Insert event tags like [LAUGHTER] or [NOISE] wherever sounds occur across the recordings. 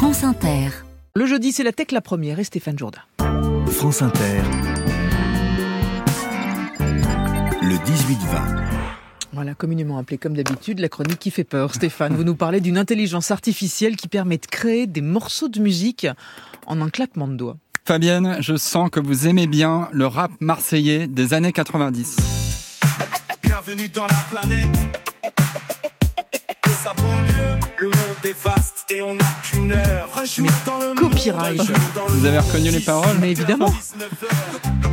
France Inter. Le jeudi, c'est la tech la première et Stéphane Jourdain. France Inter. Le 18-20. Voilà, communément appelé comme d'habitude la chronique qui fait peur. Stéphane, vous nous parlez d'une intelligence artificielle qui permet de créer des morceaux de musique en un claquement de doigts. Fabienne, je sens que vous aimez bien le rap marseillais des années 90. Bienvenue dans la planète. Ça banlieue, le monde est vaste et on n'a qu'une heure. Je dans le Copyright. Vous avez reconnu les paroles Mais évidemment.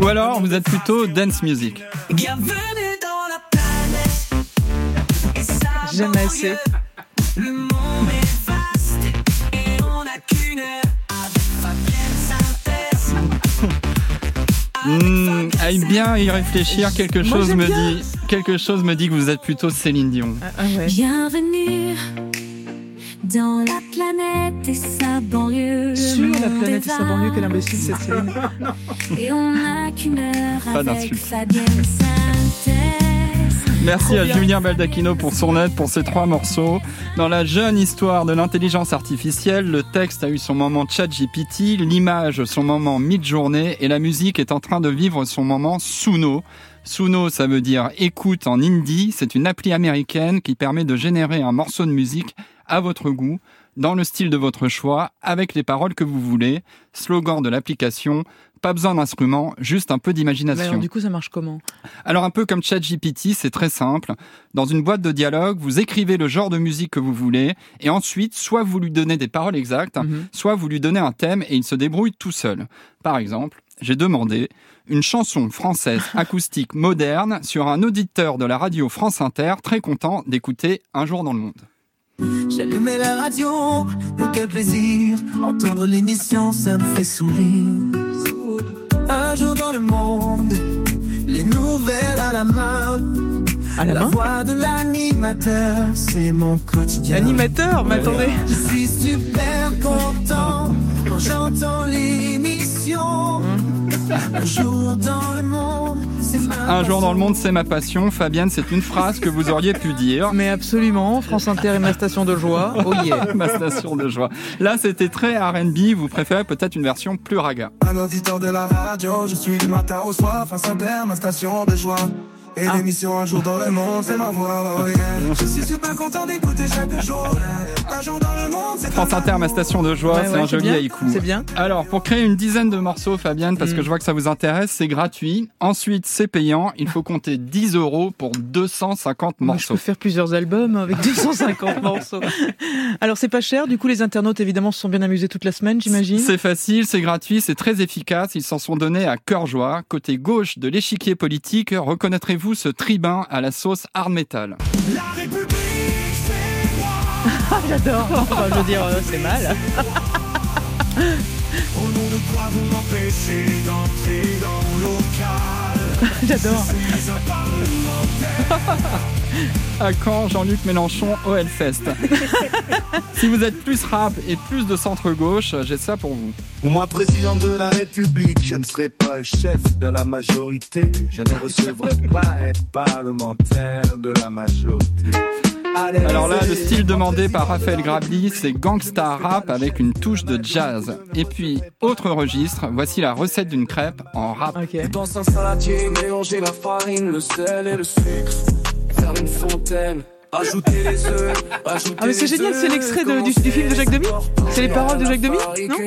Ou alors vous êtes plutôt dance music Bienvenue dans la planète. Et ça Jamais assez. Le monde est vaste et on n'a qu'une heure. Avec Fabienne Synthèse. Hmm, Aille bien y réfléchir, quelque Moi, chose j'aime me bien. dit quelque chose me dit que vous êtes plutôt Céline Dion. Ah, ah ouais. Bienvenue dans la planète et sa banlieue. Sur la planète et sa banlieue, quel imbécile cette Céline. [LAUGHS] Et on n'a qu'une heure Pas avec d'insulte. Fabienne. Merci à. Julien Baldacchino pour son aide pour ces trois morceaux. Dans la jeune histoire de l'intelligence artificielle, le texte a eu son moment ChatGPT, l'image son moment mid-journée et la musique est en train de vivre son moment Suno. Suno, ça veut dire écoute en indie. C'est une appli américaine qui permet de générer un morceau de musique à votre goût, dans le style de votre choix, avec les paroles que vous voulez. Slogan de l'application, pas besoin d'instruments, juste un peu d'imagination. alors, du coup, ça marche comment? Alors un peu comme ChatGPT, c'est très simple. Dans une boîte de dialogue, vous écrivez le genre de musique que vous voulez et ensuite, soit vous lui donnez des paroles exactes, Mhm. soit vous lui donnez un thème et il se débrouille tout seul. Par exemple, j'ai demandé une chanson française [LAUGHS] acoustique moderne sur un auditeur de la radio France Inter très content d'écouter Un jour dans le monde. J'allumais la radio, mais quel plaisir. Entendre l'émission, ça me fait sourire. Un jour dans le monde Les nouvelles à la main À la La main. voix de l'animateur, c'est mon quotidien. Animateur, mais attendez. Je suis super content Quand j'entends l'émission. Un jour dans Un jour dans le monde, c'est ma passion. Fabienne, c'est une phrase que vous auriez pu dire. Mais absolument, France Inter est ma station de joie. Oh yeah. [LAUGHS] ma station de joie. Là, c'était très R&B. Vous préférez peut-être une version plus raga. Un auditeur de la radio, je suis du matin au soir, face Inter, ma station de joie. Et Ah. l'émission Un jour dans le monde, c'est ma voix, oh yeah. Je suis super content d'écouter chaque jour. Un jour dans le monde, c'est France Inter, ma station de joie, Ouais, c'est ouais, un joli bien. haïku. C'est bien. Alors, pour créer une dizaine de morceaux, Fabienne, parce Mm. que je vois que ça vous intéresse, c'est gratuit. Ensuite, c'est payant. Il faut compter 10 euros pour 250 Moi, je morceaux. peux faire plusieurs albums avec 250 morceaux. Alors, c'est pas cher. Du coup, les internautes, évidemment, se sont bien amusés toute la semaine, j'imagine. C'est facile, c'est gratuit, c'est très efficace. Ils s'en sont donnés à cœur joie. Côté gauche de l'échiquier politique, reconnaîtrez-vous ce tribun à la sauce hard metal La République, c'est moi. J'adore. Enfin, je veux dire, euh, c'est mal. Au nom de quoi vous m'empêchez d'entrer dans le local J'adore. [LAUGHS] [LAUGHS] À quand Jean-Luc Mélenchon au Hellfest [LAUGHS] Si vous êtes plus rap et plus de centre-gauche, j'ai ça pour vous. Pour moi, président de la République, je ne serai pas le chef de la majorité. Je ne recevrai pas être parlementaire de la majorité. Alors là, le style demandé par Raphaël Grabli, c'est gangsta rap avec une touche de jazz. Et puis, autre registre, voici la recette d'une crêpe en rap. Dans un saladier, mélanger la farine, le sel et le sucre. Faire une fontaine, les œufs, Ah, mais c'est génial, c'est l'extrait de- du- du film de Jacques Demy C'est les paroles de Jacques Demy Non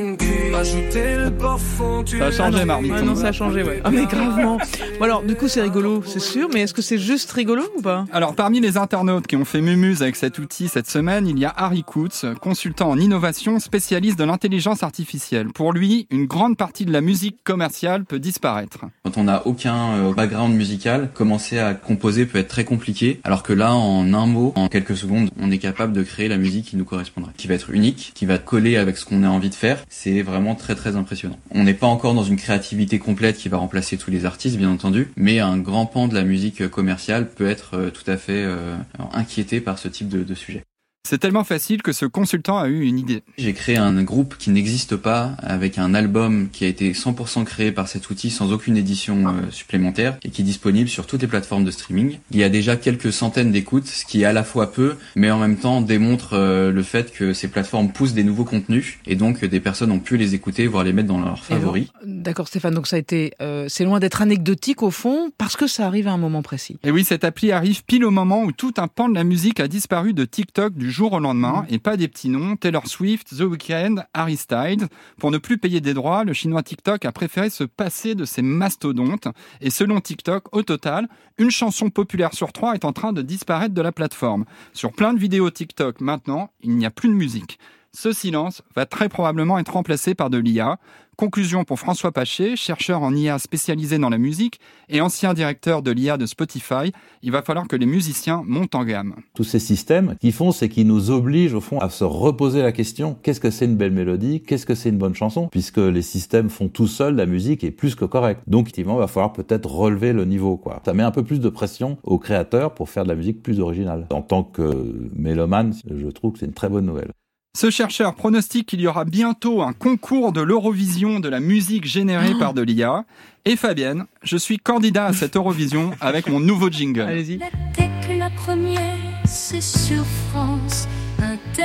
Ça a changé, Marmiton. Ah non, ça a changé, ouais. Ah, mais gravement. Bon, alors, du coup, c'est rigolo, c'est sûr, mais est-ce que c'est juste rigolo ou pas? Alors, parmi les internautes qui ont fait mumuse avec cet outil cette semaine, il y a Harry Kutz, consultant en innovation, spécialiste de l'intelligence artificielle. Pour lui, une grande partie de la musique commerciale peut disparaître. Quand on n'a aucun euh, background musical, commencer à composer peut être très compliqué, alors que là, en un mot, en quelques secondes, on est capable de créer la musique qui nous correspondrait, qui va être unique, qui va coller avec ce qu'on a envie de faire. C'est vraiment très très impressionnant. On n'est pas encore dans une créativité complète qui va remplacer tous les artistes, bien entendu, mais un grand pan de la musique commerciale peut être euh, tout à fait euh, inquiété par ce type de sujet. C'est tellement facile que ce consultant a eu une idée. J'ai créé un groupe qui n'existe pas avec un album qui a été 100% créé par cet outil sans aucune édition euh, supplémentaire et qui est disponible sur toutes les plateformes de streaming. Il y a déjà quelques centaines d'écoutes, ce qui est à la fois peu, mais en même temps démontre euh, le fait que ces plateformes poussent des nouveaux contenus et donc euh, des personnes ont pu les écouter, voire les mettre dans leurs favoris. D'accord Stéphane, donc ça a été, euh, c'est loin d'être anecdotique au fond, parce que ça arrive à un moment précis. Et oui, cette appli arrive pile au moment où tout un pan de la musique a disparu de TikTok du jour au lendemain, et pas des petits noms, Taylor Swift, The Weeknd, Harry Styles. Pour ne plus payer des droits, le chinois TikTok a préféré se passer de ces mastodontes, et selon TikTok, au total, une chanson populaire sur trois est en train de disparaître de la plateforme. Sur plein de vidéos TikTok maintenant, il n'y a plus de musique. Ce silence va très probablement être remplacé par de l'IA. Conclusion pour François Paché, chercheur en IA spécialisé dans la musique et ancien directeur de l'IA de Spotify, il va falloir que les musiciens montent en gamme. Tous ces systèmes, qu'ils font, c'est qu'ils nous obligent au fond à se reposer la question qu'est-ce que c'est une belle mélodie Qu'est-ce que c'est une bonne chanson Puisque les systèmes font tout seuls la musique est plus que correcte. Donc effectivement, il va falloir peut-être relever le niveau. Quoi. Ça met un peu plus de pression aux créateurs pour faire de la musique plus originale. En tant que mélomane, je trouve que c'est une très bonne nouvelle. Ce chercheur pronostique qu'il y aura bientôt un concours de l'Eurovision de la musique générée par de l'IA. Et Fabienne, je suis candidat à cette Eurovision avec mon nouveau jingle. Allez-y. La tech, la première, c'est sur France Inter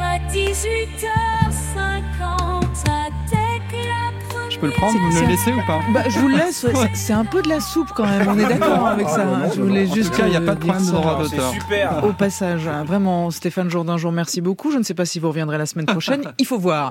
à 18h50. Peux le prendre, vous me le laissez ou pas Bah, je vous le laisse, [LAUGHS] ouais, c'est- un peu de la soupe quand même, on est d'accord [LAUGHS] avec ça. hein. Je voulais juste. En tout cas, il n'y a pas de problème de droit d'auteur. Au passage, hein, vraiment, Stéphane Jourdain, je vous remercie beaucoup. Je ne sais pas si vous reviendrez la semaine prochaine. [LAUGHS] Il faut voir.